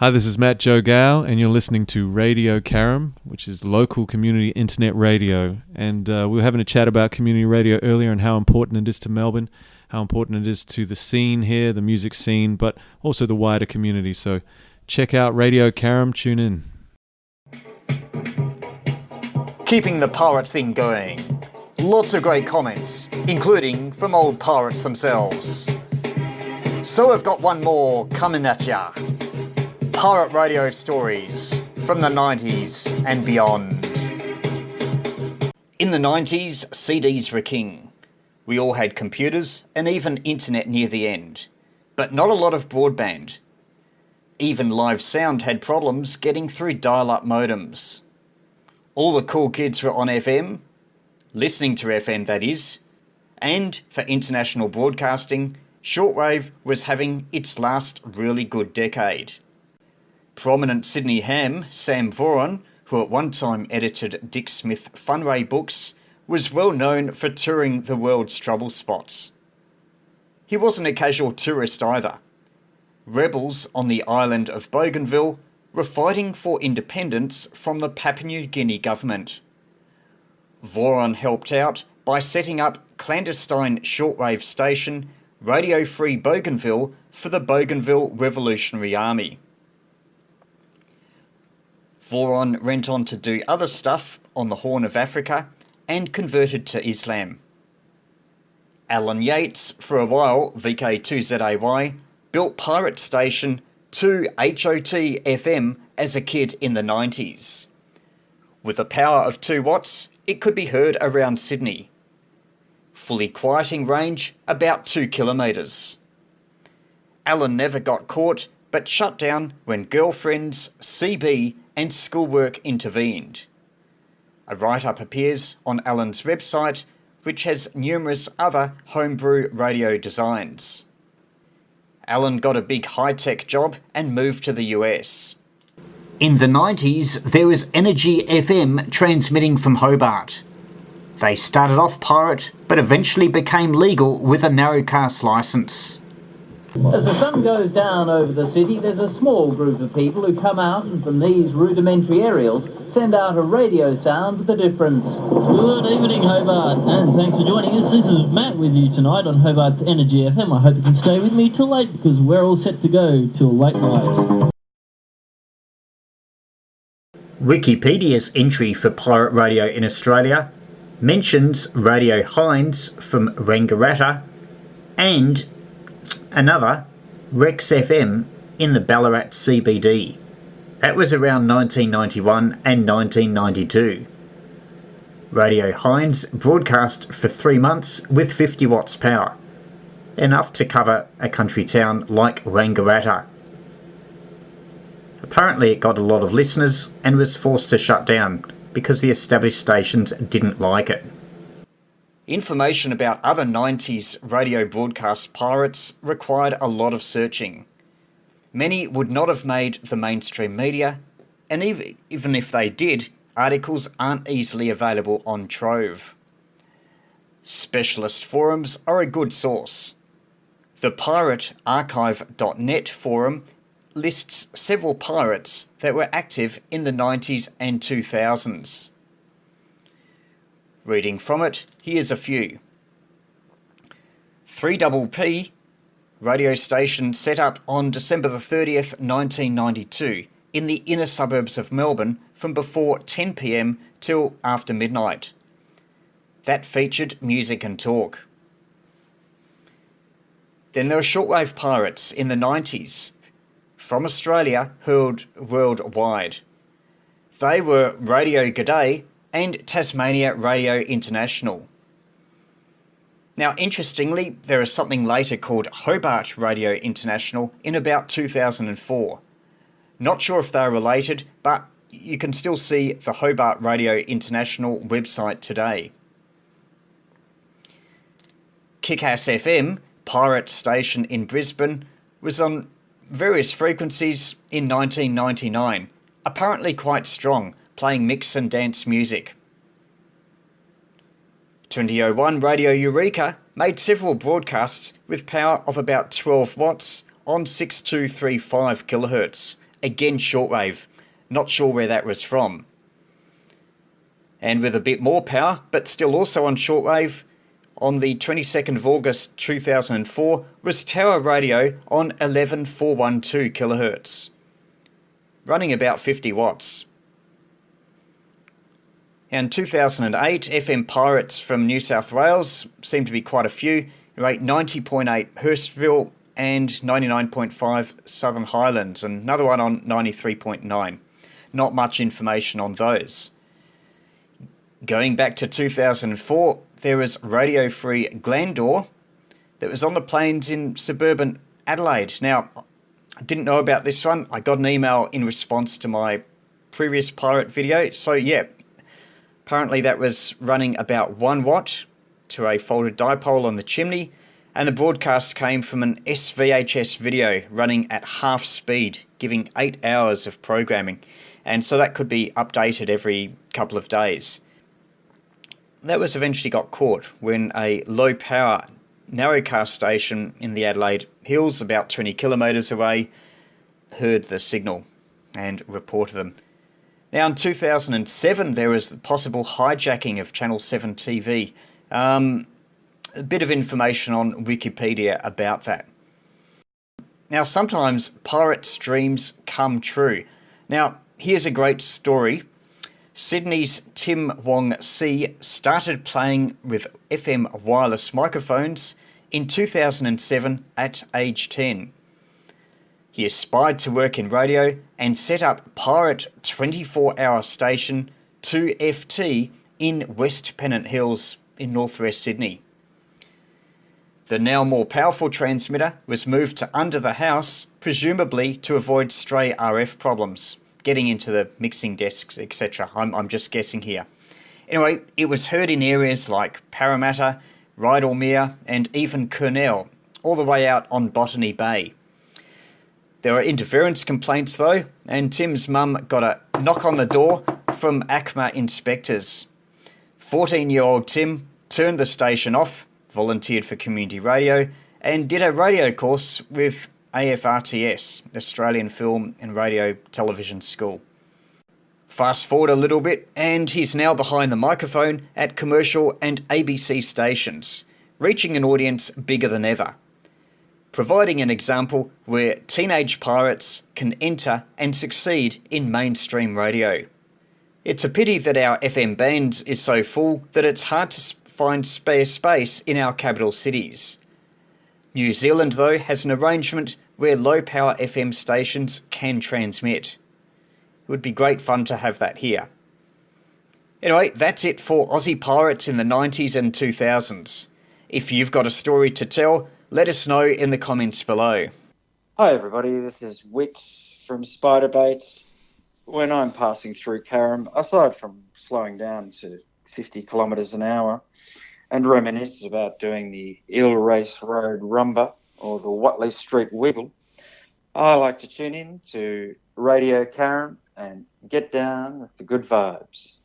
Hi, this is Matt Joe Gow, and you're listening to Radio Carrum, which is local community internet radio. And uh, we were having a chat about community radio earlier and how important it is to Melbourne, how important it is to the scene here, the music scene, but also the wider community. So check out Radio Carrum, tune in. Keeping the pirate thing going. Lots of great comments, including from old pirates themselves. So I've got one more coming at ya pirate radio stories from the 90s and beyond. In the 90s, CDs were king. We all had computers and even internet near the end, but not a lot of broadband. Even live sound had problems getting through dial up modems. All the cool kids were on FM, listening to FM that is, and for international broadcasting, shortwave was having its last really good decade. Prominent Sydney ham, Sam Voron, who at one time edited Dick Smith Fun Way books, was well known for touring the world's trouble spots. He wasn't a casual tourist either. Rebels on the island of Bougainville were fighting for independence from the Papua New Guinea government. Vaughan helped out by setting up clandestine shortwave station Radio Free Bougainville for the Bougainville Revolutionary Army. Voron went on to do other stuff on the Horn of Africa and converted to Islam. Alan Yates, for a while, VK2ZAY, built Pirate Station 2HOT FM as a kid in the 90s. With a power of 2 watts, it could be heard around Sydney. Fully quieting range, about 2 kilometres. Alan never got caught, but shut down when girlfriends, CB, and schoolwork intervened. A write up appears on Alan's website, which has numerous other homebrew radio designs. Alan got a big high tech job and moved to the US. In the 90s, there was Energy FM transmitting from Hobart. They started off pirate, but eventually became legal with a narrowcast license. As the sun goes down over the city, there's a small group of people who come out and from these rudimentary aerials send out a radio sound with a difference. Good evening, Hobart, and thanks for joining us. This is Matt with you tonight on Hobart's Energy FM. I hope you can stay with me till late because we're all set to go till late night. Wikipedia's entry for pirate radio in Australia mentions Radio Hinds from Wangaratta and another, Rex FM, in the Ballarat CBD. That was around 1991 and 1992. Radio Hines broadcast for three months with 50 watts power, enough to cover a country town like Wangaratta. Apparently, it got a lot of listeners and was forced to shut down because the established stations didn't like it. Information about other 90s radio broadcast pirates required a lot of searching. Many would not have made the mainstream media, and even, if they did, articles aren't easily available on Trove. Specialist forums are a good source. The piratearchive.net forum lists several pirates that were active in the 90s and 2000s. Reading from it, here's a few. 3PP radio station set up on December the 30th, 1992, in the inner suburbs of Melbourne from before 10 pm till after midnight. That featured music and talk. Then there were shortwave pirates in the 90s, from Australia, heard worldwide. They were Radio G'day and Tasmania Radio International. Now, interestingly, there is something later called Hobart Radio International in about 2004. Not sure if they're related, but you can still see the Hobart Radio International website today. Kickass FM, pirate station in Brisbane, was on various frequencies in 1999, apparently quite strong, playing mix and dance music. 2001 Radio Eureka made several broadcasts with power of about 12 watts on 6235 kHz, again shortwave. Not sure where that was from. And with a bit more power, but still also on shortwave, on the 22nd of August 2004 was Tower Radio on 11412 kHz, running about 50 watts. In 2008, FM pirates from New South Wales seem to be quite a few, rate 90.8 Hurstville and 99.5 Southern Highlands, and another one on 93.9. Not much information on those. Going back to 2004, there was Radio Free Glandore that was on the plains in suburban Adelaide. Now, I didn't know about this one. I got an email in response to my previous pirate video. So, yeah, apparently that was running about 1 watt to a folded dipole on the chimney, and the broadcast came from an SVHS video running at half speed, giving 8 hours of programming. And so that could be updated every couple of days. That was eventually got caught when a low power narrowcast station in the Adelaide Hills, about 20 kilometres away, heard the signal and reported them. Now, in 2007, there was the possible hijacking of Channel 7 TV. Um, a bit of information on Wikipedia about that. Now, sometimes pirate dreams come true. Now, here's a great story Sydney's Tim Wong C started playing with FM wireless microphones in 2007 at age 10. He aspired to work in radio and set up Pirate 24 hour station 2FT in West Pennant Hills in northwest Sydney. The now more powerful transmitter was moved to under the house, presumably to avoid stray RF problems getting into the mixing desks, etc. I'm, I'm just guessing here. Anyway, it was heard in areas like Parramatta, Rydalmere, and even Kurnell, all the way out on Botany Bay. There were interference complaints though, and Tim's mum got a knock on the door from ACMA inspectors. 14 year old Tim turned the station off, volunteered for community radio, and did a radio course with AFRTS, Australian Film and Radio Television School. Fast forward a little bit, and he's now behind the microphone at commercial and ABC stations, reaching an audience bigger than ever. Providing an example where teenage pirates can enter and succeed in mainstream radio. It's a pity that our FM band is so full that it's hard to find spare space in our capital cities. New Zealand, though, has an arrangement where low power FM stations can transmit. It would be great fun to have that here. Anyway, that's it for Aussie Pirates in the 90s and 2000s. If you've got a story to tell, let us know in the comments below. Hi, everybody, this is Whitt from Spiderbait. When I'm passing through Carrum, aside from slowing down to 50 kilometres an hour, and reminisce about doing the Eel Race Road Rumba or the Watley Street Wiggle, I like to tune in to Radio Carrum and get down with the good vibes.